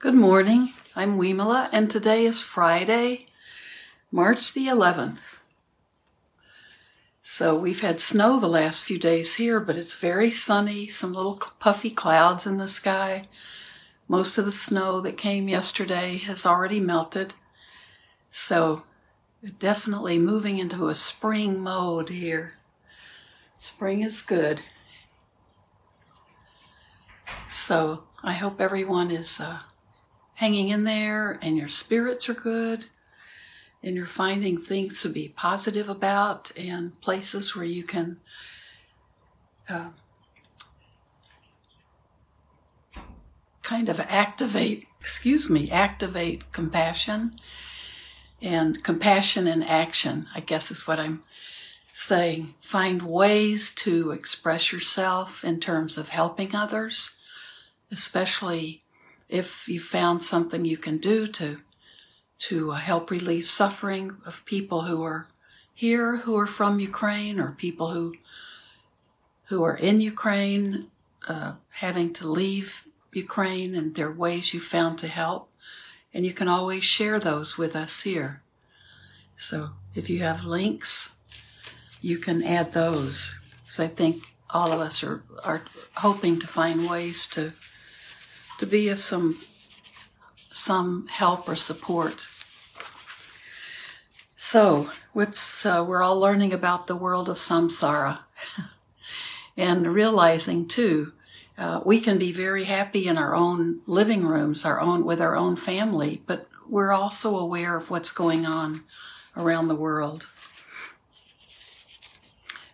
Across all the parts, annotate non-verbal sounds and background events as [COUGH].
Good morning. I'm Wimala, and today is Friday, March the 11th. So we've had snow the last few days here, but it's very sunny, some little puffy clouds in the sky. Most of the snow that came yesterday has already melted. So definitely moving into a spring mode here. Spring is good. So I hope everyone is uh, hanging in there and your spirits are good and you're finding things to be positive about and places where you can uh, kind of activate, excuse me, activate compassion and compassion in action, I guess is what I'm saying. Find ways to express yourself in terms of helping others, especially if you found something you can do to to help relieve suffering of people who are here who are from Ukraine or people who who are in Ukraine uh, having to leave Ukraine and there are ways you found to help and you can always share those with us here. So if you have links, you can add those because I think all of us are, are hoping to find ways to to be of some some help or support. So, what's uh, we're all learning about the world of samsara, [LAUGHS] and realizing too, uh, we can be very happy in our own living rooms, our own with our own family, but we're also aware of what's going on around the world,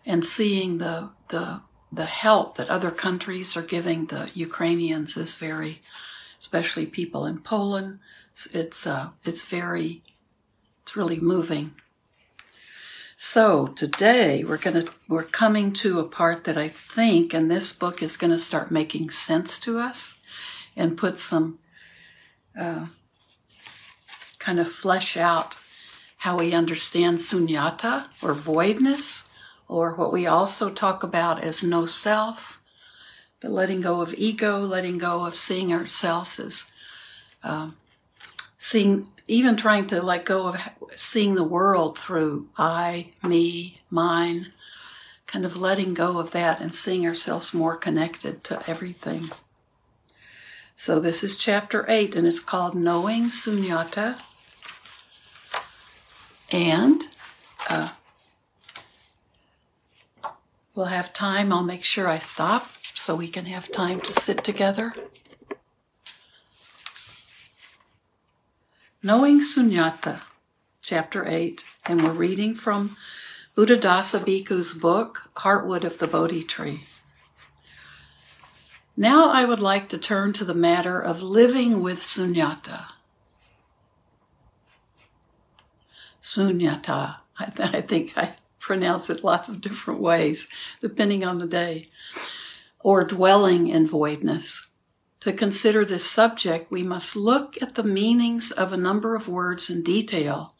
and seeing the the the help that other countries are giving the Ukrainians is very, especially people in Poland. It's uh, it's very, it's really moving. So today we're gonna we're coming to a part that I think, and this book is to start making sense to us, and put some uh, kind of flesh out how we understand sunyata or voidness or what we also talk about as no self, the letting go of ego, letting go of seeing ourselves as um, seeing, even trying to let go of seeing the world through I, me, mine, kind of letting go of that and seeing ourselves more connected to everything. So this is chapter 8 and it's called Knowing Sunyata. And uh, We'll have time. I'll make sure I stop so we can have time to sit together. Knowing Sunyata, Chapter 8, and we're reading from Buddhadasa Bhikkhu's book, Heartwood of the Bodhi Tree. Now I would like to turn to the matter of living with sunyata. Sunyata. I, th- I think I pronounce it lots of different ways, depending on the day, or dwelling in voidness. To consider this subject, we must look at the meanings of a number of words in detail.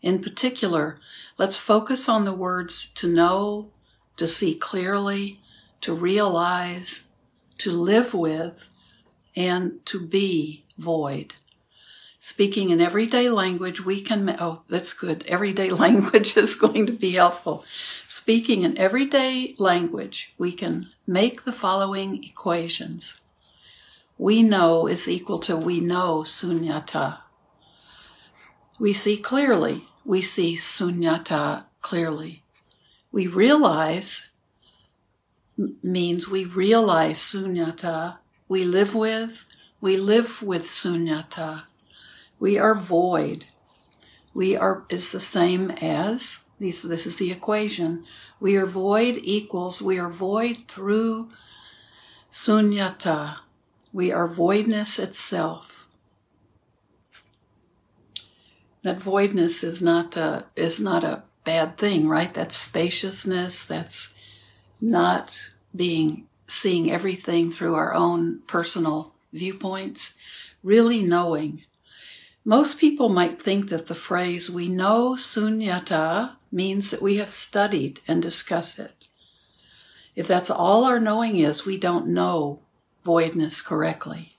In particular, let's focus on the words to know, to see clearly, to realize, to live with, and to be void speaking in everyday language, we can, oh, that's good. [LAUGHS] Everyday language is going to be helpful. Speaking in everyday language, we can make the following equations. We know is equal to we know sunyata. We see clearly. We see sunyata clearly. We realize means we realize sunyata. We live with, we live with sunyata we are void. We are is the same as these this is the equation. We are void equals we are void through sunyata. We are voidness itself. That voidness is not a, is not a bad thing, right? That's spaciousness. That's not being seeing everything through our own personal viewpoints. Really knowing most people might think that the phrase we know sunyata means that we have studied and discussed it. If that's all our knowing is, we don't know voidness correctly.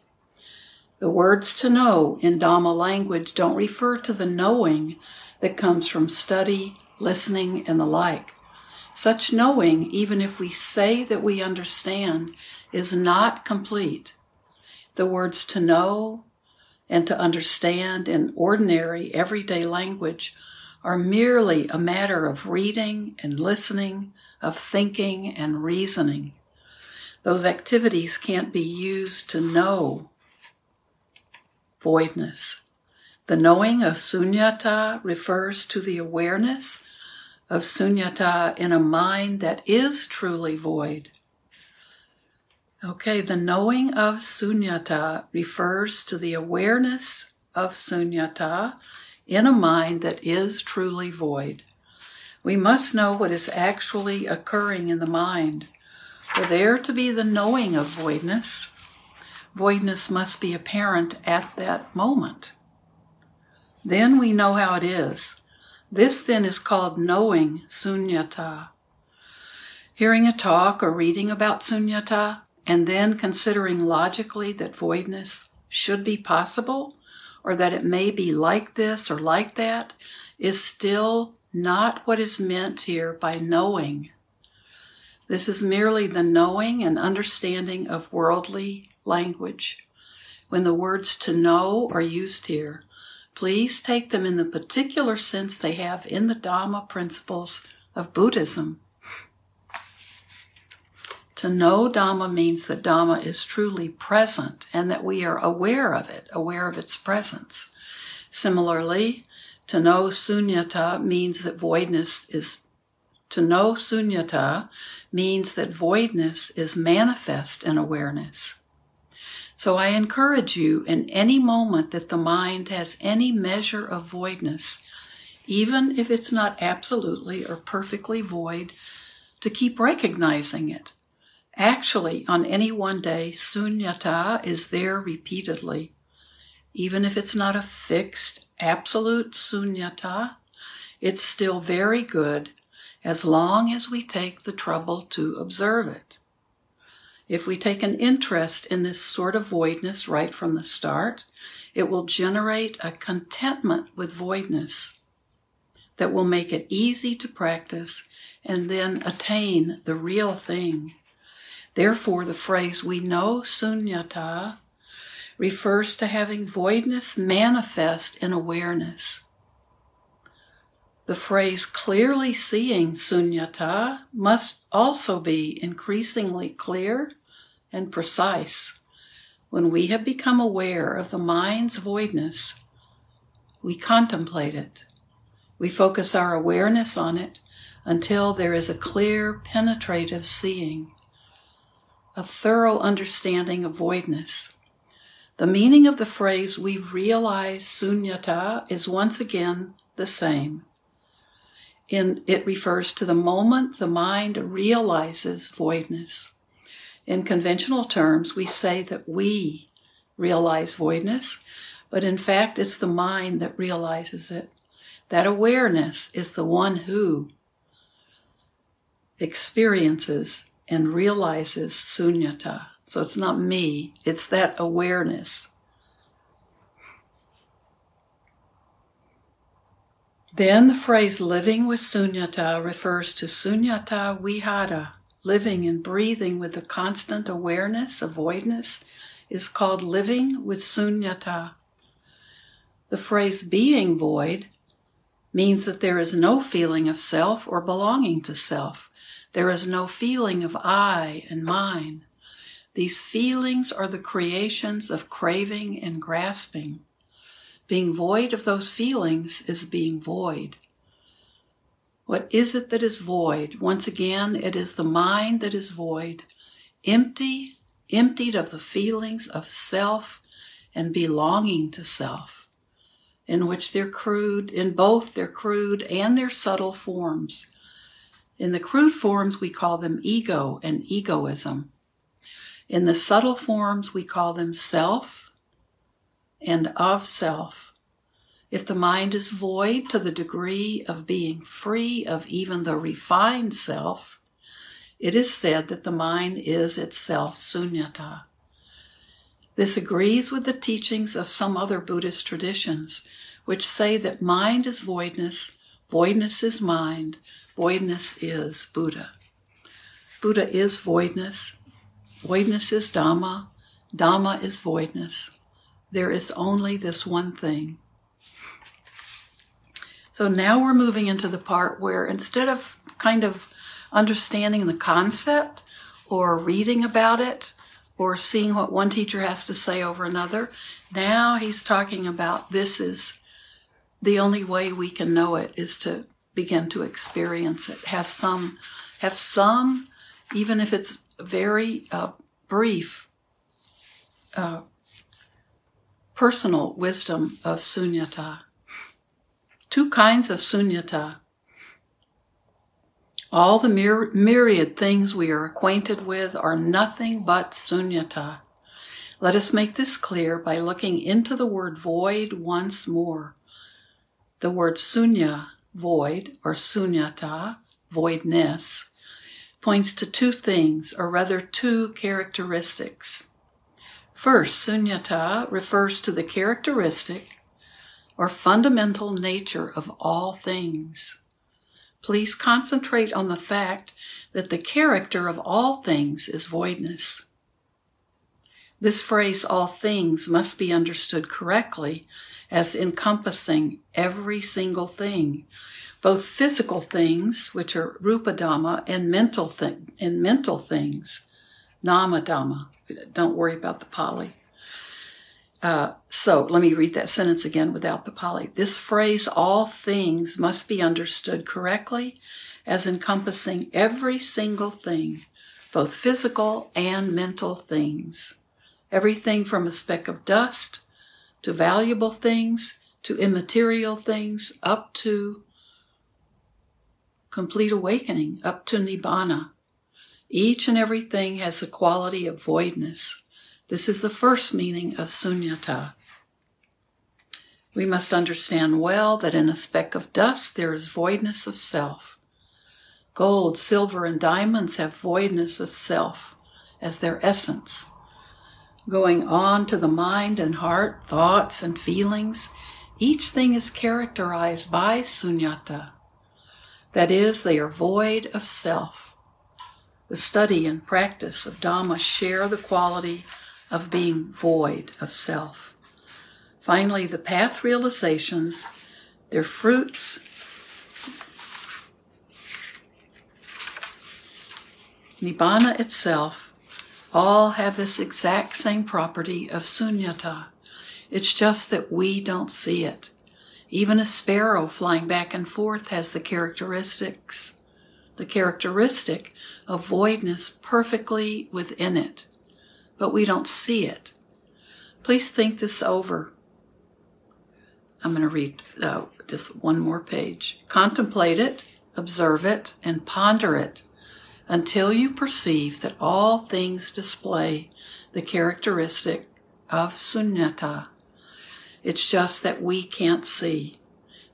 The words to know in Dhamma language don't refer to the knowing that comes from study, listening, and the like. Such knowing, even if we say that we understand, is not complete. The words to know and to understand in ordinary, everyday language are merely a matter of reading and listening, of thinking and reasoning. Those activities can't be used to know voidness. The knowing of sunyata refers to the awareness of sunyata in a mind that is truly void. Okay, the knowing of sunyata refers to the awareness of sunyata in a mind that is truly void. We must know what is actually occurring in the mind. For there to be the knowing of voidness, voidness must be apparent at that moment. Then we know how it is. This then is called knowing sunyata. Hearing a talk or reading about sunyata, and then considering logically that voidness should be possible, or that it may be like this or like that, is still not what is meant here by knowing. This is merely the knowing and understanding of worldly language. When the words to know are used here, please take them in the particular sense they have in the Dhamma principles of Buddhism. To know Dhamma means that Dhamma is truly present and that we are aware of it, aware of its presence. Similarly, to know sunyata means that voidness is to know sunyata means that voidness is manifest in awareness. So I encourage you in any moment that the mind has any measure of voidness, even if it's not absolutely or perfectly void, to keep recognizing it Actually, on any one day, sunyata is there repeatedly. Even if it's not a fixed, absolute sunyata, it's still very good as long as we take the trouble to observe it. If we take an interest in this sort of voidness right from the start, it will generate a contentment with voidness that will make it easy to practice and then attain the real thing. Therefore, the phrase we know sunyata refers to having voidness manifest in awareness. The phrase clearly seeing sunyata must also be increasingly clear and precise. When we have become aware of the mind's voidness, we contemplate it. We focus our awareness on it until there is a clear, penetrative seeing a thorough understanding of voidness. The meaning of the phrase we realize sunyata is once again the same. In, it refers to the moment the mind realizes voidness. In conventional terms, we say that we realize voidness, but in fact, it's the mind that realizes it. That awareness is the one who experiences and realizes sunyata. So it's not me, it's that awareness. Then the phrase living with sunyata refers to sunyata vihara, living and breathing with the constant awareness of voidness is called living with sunyata. The phrase being void means that there is no feeling of self or belonging to self. There is no feeling of I and mine. These feelings are the creations of craving and grasping. Being void of those feelings is being void. What is it that is void? Once again, it is the mind that is void, empty, emptied of the feelings of self and belonging to self, in which their crude, in both their crude and their subtle forms. In the crude forms, we call them ego and egoism. In the subtle forms, we call them self and of self. If the mind is void to the degree of being free of even the refined self, it is said that the mind is itself sunyata. This agrees with the teachings of some other Buddhist traditions, which say that mind is voidness, voidness is mind, voidness is Buddha. Buddha is voidness, voidness is Dhamma, Dhamma is voidness. There is only this one thing. So now we're moving into the part where instead of kind of understanding the concept or reading about it or seeing what one teacher has to say over another, now he's talking about this is the only way we can know it is to begin to experience it, have some, have some, even if it's very uh, brief, uh, personal wisdom of sunyata. Two kinds of sunyata. All the myri- myriad things we are acquainted with are nothing but sunyata. Let us make this clear by looking into the word void once more. The word sunya, void, or sunyata, voidness, points to two things, or rather two characteristics. First, sunyata refers to the characteristic or fundamental nature of all things. Please concentrate on the fact that the character of all things is voidness. This phrase, all things, must be understood correctly as encompassing every single thing, both physical things, which are rupa dhamma, and mental thing, and mental things, nama dhamma. Don't worry about the Pali. Uh, so let me read that sentence again without the Pali. This phrase, all things, must be understood correctly as encompassing every single thing, both physical and mental things. Everything from a speck of dust to valuable things to immaterial things up to complete awakening, up to nibbana. Each and everything has the quality of voidness. This is the first meaning of sunyata. We must understand well that in a speck of dust there is voidness of self. Gold, silver, and diamonds have voidness of self as their essence. Going on to the mind and heart, thoughts and feelings, each thing is characterized by sunyata. That is, they are void of self. The study and practice of Dhamma share the quality of being void of self. Finally, the path realizations, their fruits, Nibbana itself, all have this exact same property of sunyata. It's just that we don't see it. Even a sparrow flying back and forth has the characteristics, the characteristic of voidness perfectly within it but we don't see it. Please think this over. I'm going to read uh, just one more page. Contemplate it, observe it, and ponder it until you perceive that all things display the characteristic of sunyata. It's just that we can't see.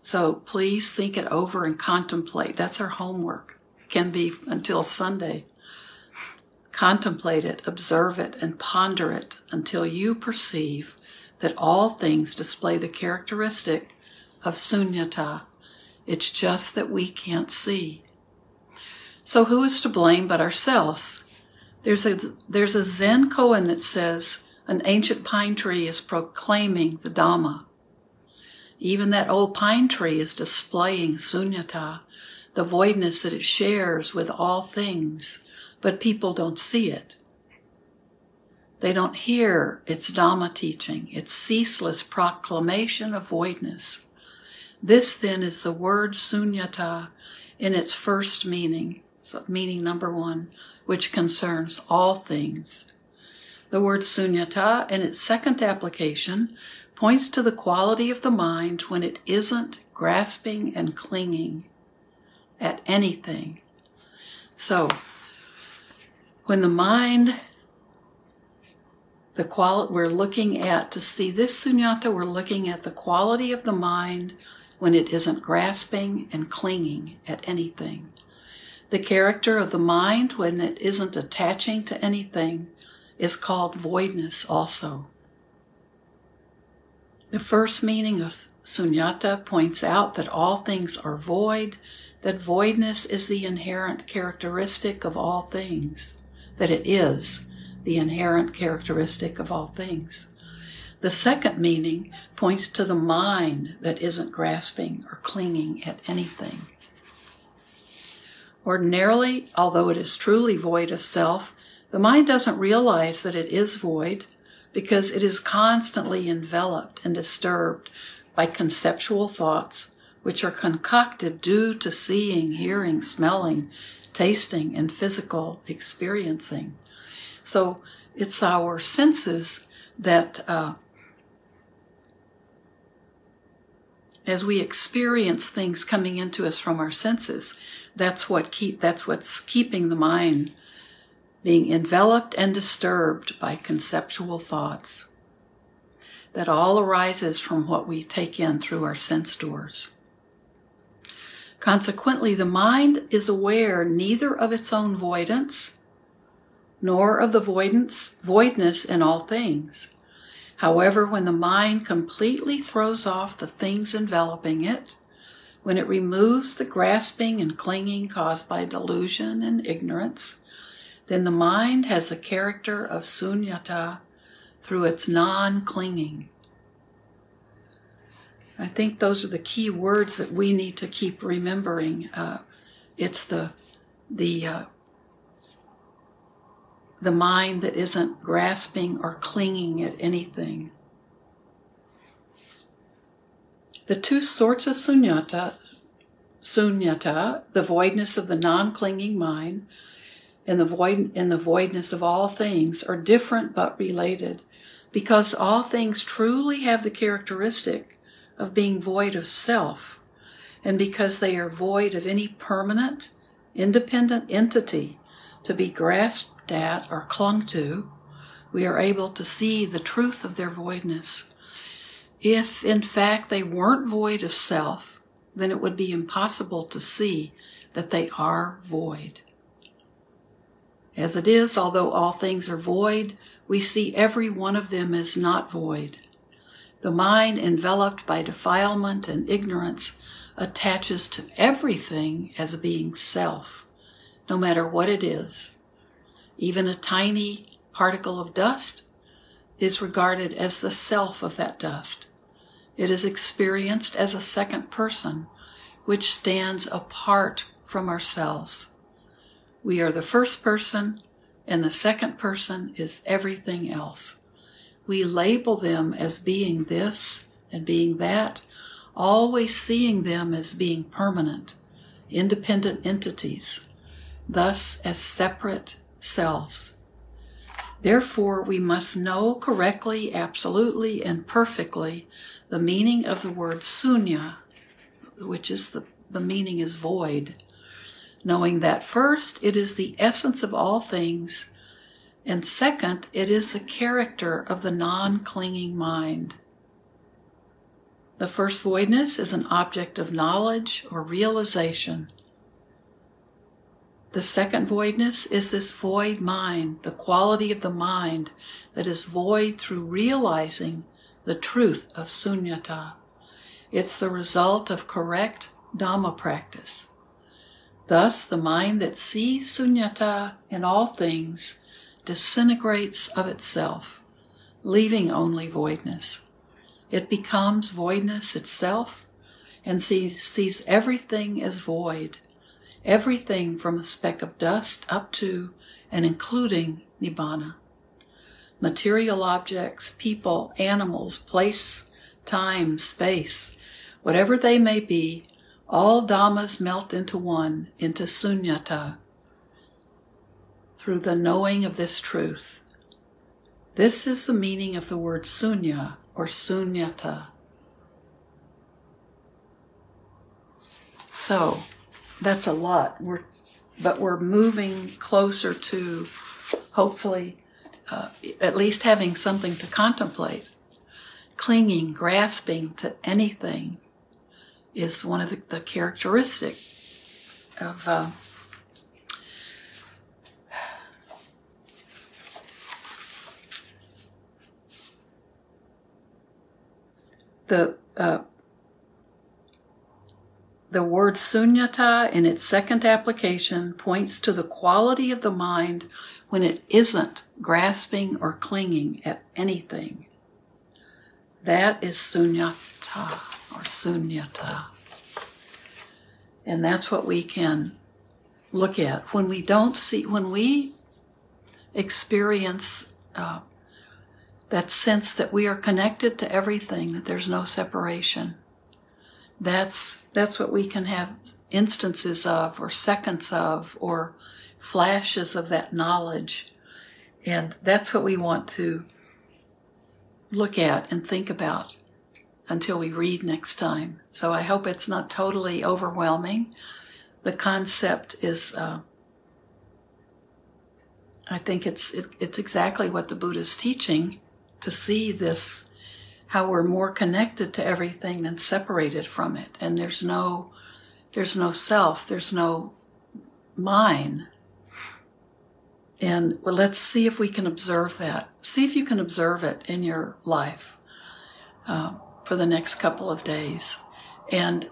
So please think it over and contemplate. That's our homework. Can be until Sunday. Contemplate it, observe it, and ponder it until you perceive that all things display the characteristic of sunyata. It's just that we can't see. So who is to blame but ourselves? There's a, there's a Zen koan that says an ancient pine tree is proclaiming the Dhamma. Even that old pine tree is displaying sunyata, the voidness that it shares with all things but people don't see it. They don't hear its Dhamma teaching, its ceaseless proclamation of voidness. This then is the word sunyata in its first meaning, so meaning number one, which concerns all things. The word sunyata in its second application points to the quality of the mind when it isn't grasping and clinging at anything. So, when the mind the quality we're looking at to see this sunyata we're looking at the quality of the mind when it isn't grasping and clinging at anything the character of the mind when it isn't attaching to anything is called voidness also. The first meaning of sunyata points out that all things are void, that voidness is the inherent characteristic of all things, that it is the inherent characteristic of all things. The second meaning points to the mind that isn't grasping or clinging at anything. Ordinarily, although it is truly void of self, the mind doesn't realize that it is void because it is constantly enveloped and disturbed by conceptual thoughts, which are concocted due to seeing, hearing, smelling, tasting, and physical experiencing. So it's our senses that, uh, as we experience things coming into us from our senses, that's what keep that's what's keeping the mind being enveloped and disturbed by conceptual thoughts. That all arises from what we take in through our sense doors. Consequently, the mind is aware neither of its own voidance nor of the voidance, voidness in all things. However, when the mind completely throws off the things enveloping it, when it removes the grasping and clinging caused by delusion and ignorance, then the mind has the character of sunyata through its non clinging. I think those are the key words that we need to keep remembering. Uh, it's the the uh, the mind that isn't grasping or clinging at anything. The two sorts of sunyata, sunyata, the voidness of the non-clinging mind, and the void and the voidness of all things are different but related, because all things truly have the characteristic of being void of self, and because they are void of any permanent, independent entity to be grasped at or clung to, we are able to see the truth of their voidness. If, in fact, they weren't void of self, then it would be impossible to see that they are void. As it is, although all things are void, we see every one of them as not void. The mind, enveloped by defilement and ignorance, attaches to everything as a being self, no matter what it is. Even a tiny particle of dust is regarded as the self of that dust. It is experienced as a second person, which stands apart from ourselves. We are the first person, and the second person is everything else. We label them as being this and being that, always seeing them as being permanent, independent entities, thus as separate selves. Therefore, we must know correctly, absolutely, and perfectly the meaning of the word sunya, which is the, the meaning is void knowing that first, it is the essence of all things, and second, it is the character of the non clinging mind. The first voidness is an object of knowledge or realization. The second voidness is this void mind, the quality of the mind that is void through realizing the truth of sunyata. It's the result of correct Dhamma practice. Thus, the mind that sees sunyata in all things disintegrates of itself, leaving only voidness. It becomes voidness itself and sees, sees everything as void, everything from a speck of dust up to and including nibbana. Material objects, people, animals, place, time, space, whatever they may be, all dhammas melt into one, into sunyata, through the knowing of this truth. This is the meaning of the word sunya or sunyata. So that's a lot. We're, but we're moving closer to hopefully uh, at least having something to contemplate. Clinging, grasping to anything is one of the, the characteristic of uh, the uh, the word sunyata in its second application points to the quality of the mind when it isn't grasping or clinging at anything. That is sunyata or sunyata. And that's what we can look at when we don't see, when we experience uh, that sense that we are connected to everything, that there's no separation. That's that's what we can have instances of, or seconds of, or flashes of that knowledge, and that's what we want to look at and think about until we read next time. So I hope it's not totally overwhelming. The concept is. Uh, I think it's it, it's exactly what the Buddha's teaching to see this how we're more connected to everything than separated from it and there's no there's no self there's no mine and well, let's see if we can observe that. See if you can observe it in your life uh, for the next couple of days. And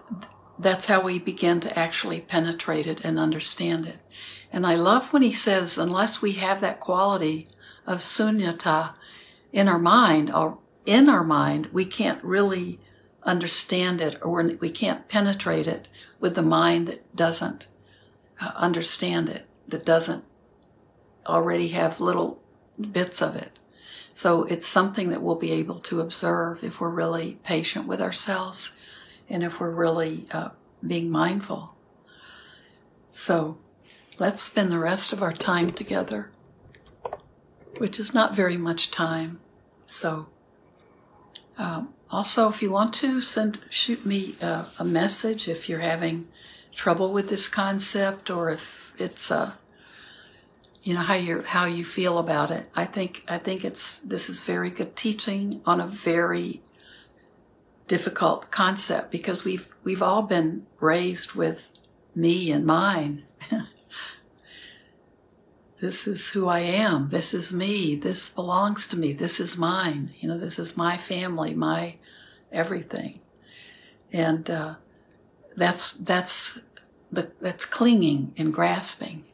that's how we begin to actually penetrate it and understand it. And i love when he says unless we have that quality of sunyata in our mind or in our mind, we can't really understand it or we can't penetrate it with the mind that doesn't uh, understand it, that doesn't already have little bits of it. So it's something that we'll be able to observe if we're really patient with ourselves and if we're really uh, being mindful. So let's spend the rest of our time together, which is not very much time. So, um, also, if you want to send, shoot me uh, a message if you're having trouble with this concept or if it's, uh, you know, how you how you feel about it. I think I think it's this is very good teaching on a very difficult concept because we've we've all been raised with me and mine. [LAUGHS] this is who I am. This is me. This belongs to me. This is mine. You know, this is my family, my everything. And uh, that's that's the that's clinging and grasping,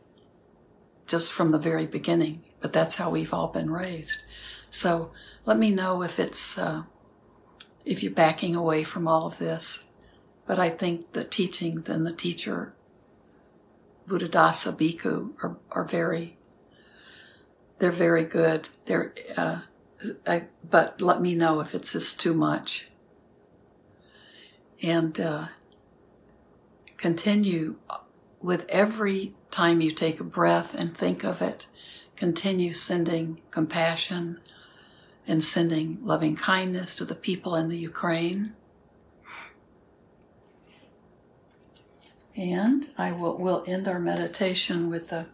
just from the very beginning. But that's how we've all been raised. So let me know if it's uh, if you're backing away from all of this. But I think the teachings and the teacher Buddhadasa Bhikkhu are, are very, they're very good. They're, uh, I, but let me know if it's just too much. And uh, continue with every time you take a breath and think of it, continue sending compassion and sending loving kindness to the people in the Ukraine And I will will end our meditation with a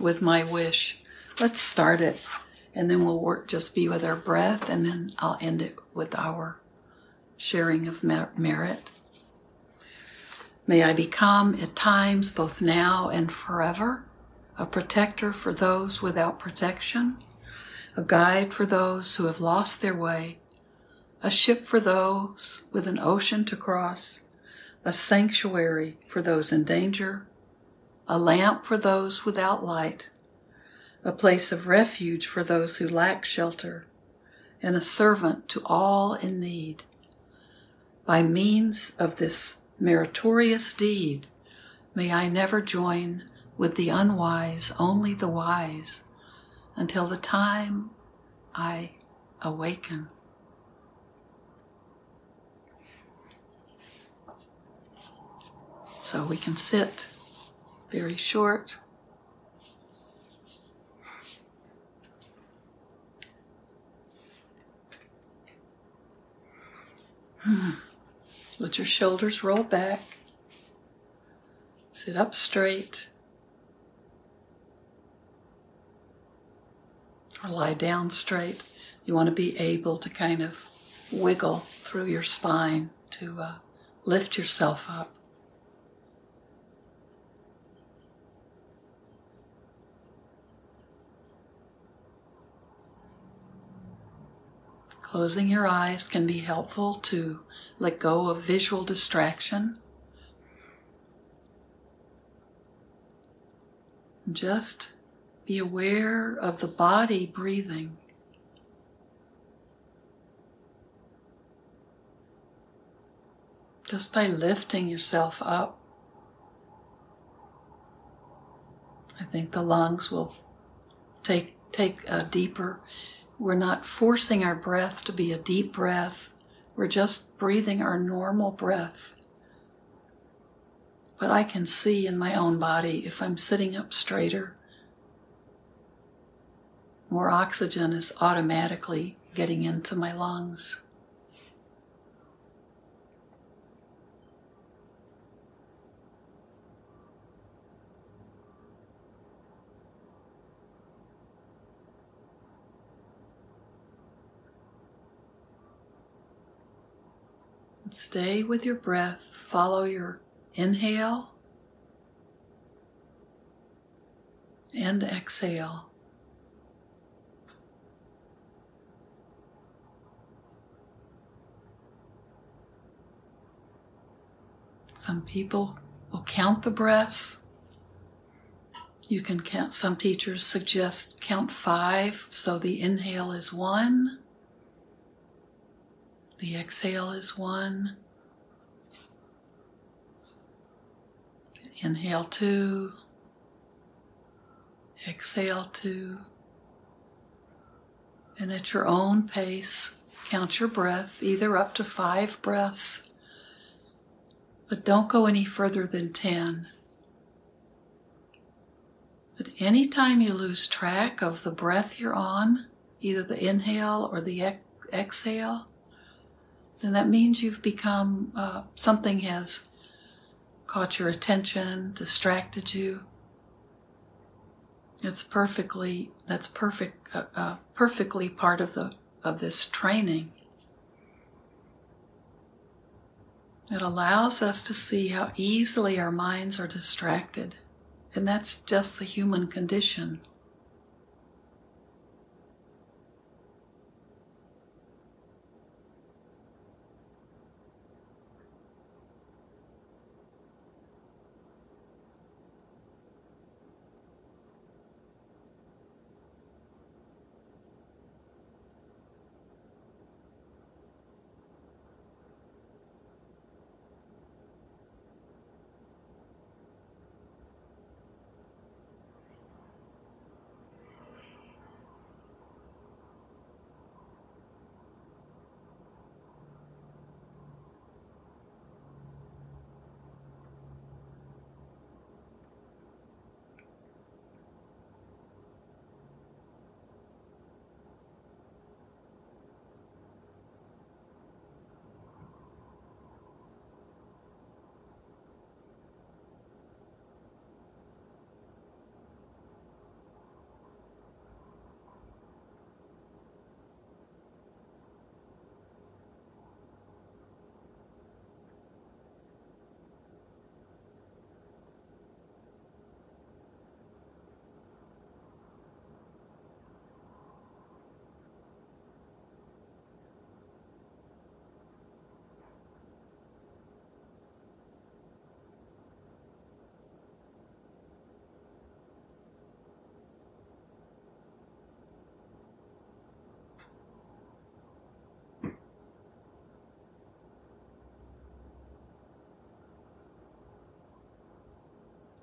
with my wish. Let's start it, and then we'll work just be with our breath, and then I'll end it with our sharing of merit. May I become at times, both now and forever, a protector for those without protection, a guide for those who have lost their way, a ship for those with an ocean to cross a sanctuary for those in danger, a lamp for those without light, a place of refuge for those who lack shelter, and a servant to all in need. By means of this meritorious deed, may I never join with the unwise, only the wise, until the time I awaken. So we can sit very short. Hmm. Let your shoulders roll back. Sit up straight. Or lie down straight. You want to be able to kind of wiggle through your spine to uh, lift yourself up. Closing your eyes can be helpful to let go of visual distraction. Just be aware of the body breathing. Just by lifting yourself up, I think the lungs will take take a deeper. We're not forcing our breath to be a deep breath. We're just breathing our normal breath. But I can see in my own body if I'm sitting up straighter, more oxygen is automatically getting into my lungs. Stay with your breath, follow your inhale and exhale. Some people will count the breaths. You can count, some teachers suggest count five, so the inhale is one, the exhale is one, inhale two, exhale two, and at your own pace, count your breath, either up to five breaths but don't go any further than 10. But anytime you lose track of the breath you're on, either the inhale or the ex- exhale, then that means you've become, uh, something has caught your attention, distracted you. It's perfectly, that's perfect, uh, uh, perfectly part of the, of this training. It allows us to see how easily our minds are distracted. And that's just the human condition.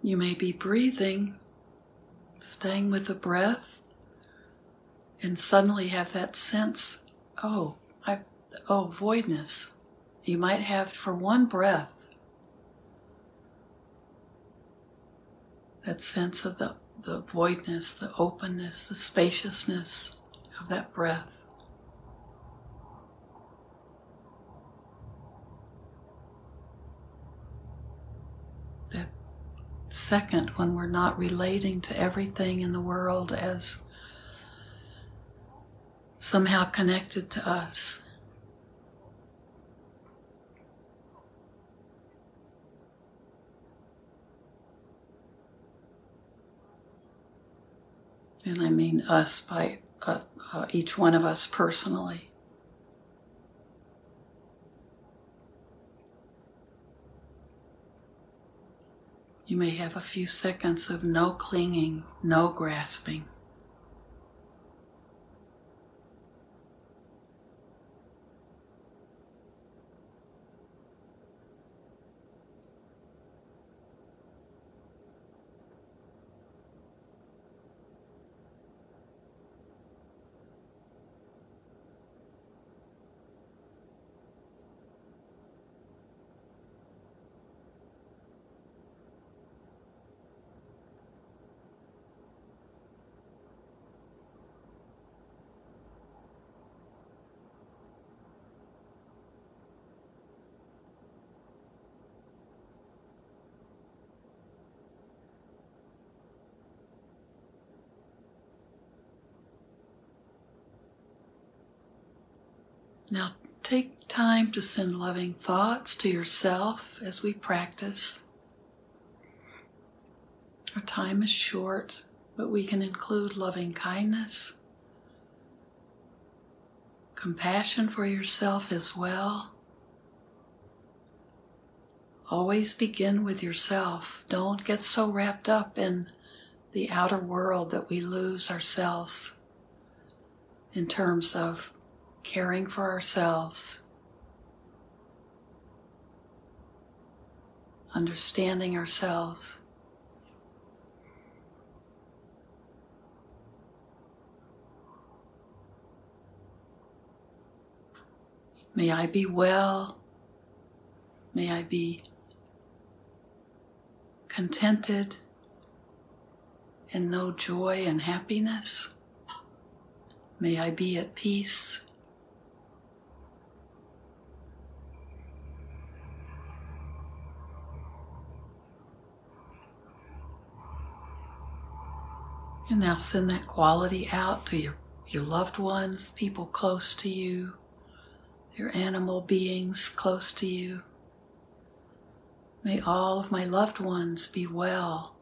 You may be breathing, staying with the breath, and suddenly have that sense oh, I, oh, voidness. You might have for one breath that sense of the, the voidness, the openness, the spaciousness of that breath. Second when we're not relating to everything in the world as somehow connected to us. And I mean us by uh, uh, each one of us personally. You may have a few seconds of no clinging, no grasping. Now take time to send loving thoughts to yourself as we practice. Our time is short, but we can include loving kindness, compassion for yourself as well. Always begin with yourself. Don't get so wrapped up in the outer world that we lose ourselves in terms of caring for ourselves, understanding ourselves. May I be well. May I be contented and know joy and happiness. May I be at peace. And now send that quality out to your, your loved ones, people close to you, your animal beings close to you. May all of my loved ones be well.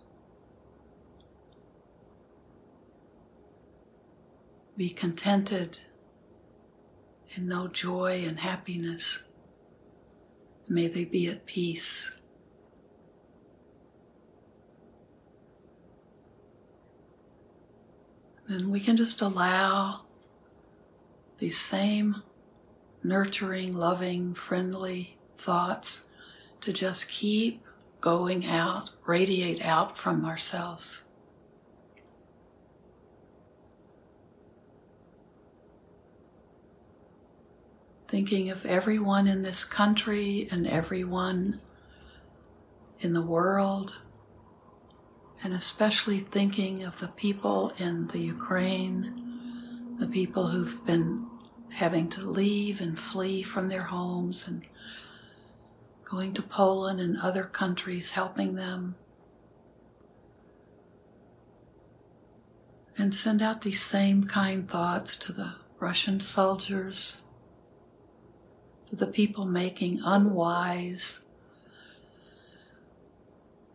Be contented and know joy and happiness. May they be at peace. Then we can just allow these same nurturing, loving, friendly thoughts to just keep going out, radiate out from ourselves. Thinking of everyone in this country and everyone in the world and especially thinking of the people in the Ukraine, the people who've been having to leave and flee from their homes and going to Poland and other countries, helping them. And send out these same kind thoughts to the Russian soldiers, to the people making unwise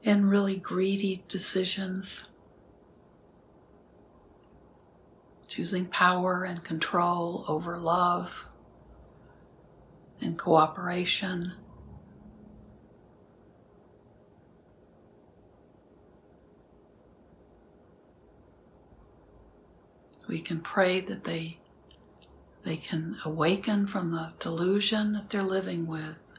and really greedy decisions, choosing power and control over love and cooperation. We can pray that they they can awaken from the delusion that they're living with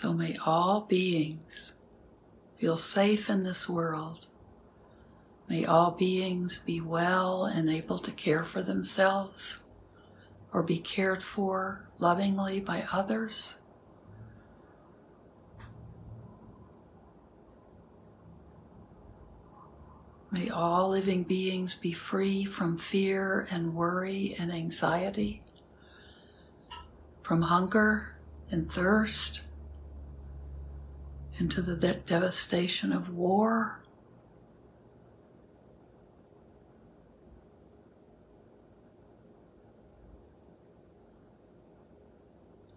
So may all beings feel safe in this world. May all beings be well and able to care for themselves or be cared for lovingly by others. May all living beings be free from fear and worry and anxiety, from hunger and thirst, into the de- devastation of war.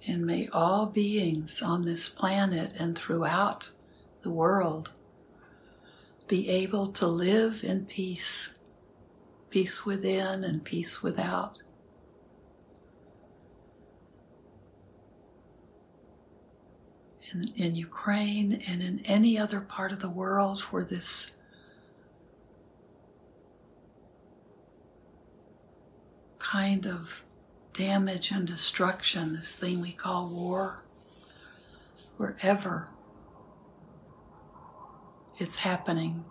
And may all beings on this planet and throughout the world be able to live in peace, peace within and peace without. In, in Ukraine and in any other part of the world where this kind of damage and destruction, this thing we call war, wherever it's happening.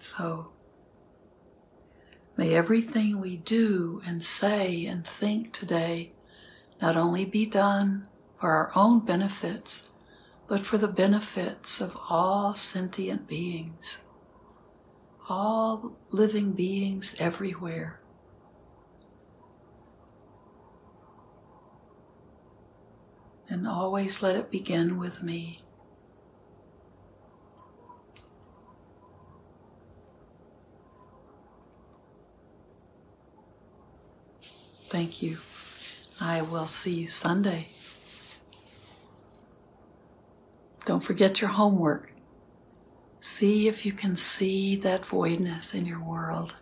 So, may everything we do and say and think today not only be done for our own benefits, but for the benefits of all sentient beings, all living beings everywhere. And always let it begin with me. Thank you. I will see you Sunday. Don't forget your homework. See if you can see that voidness in your world.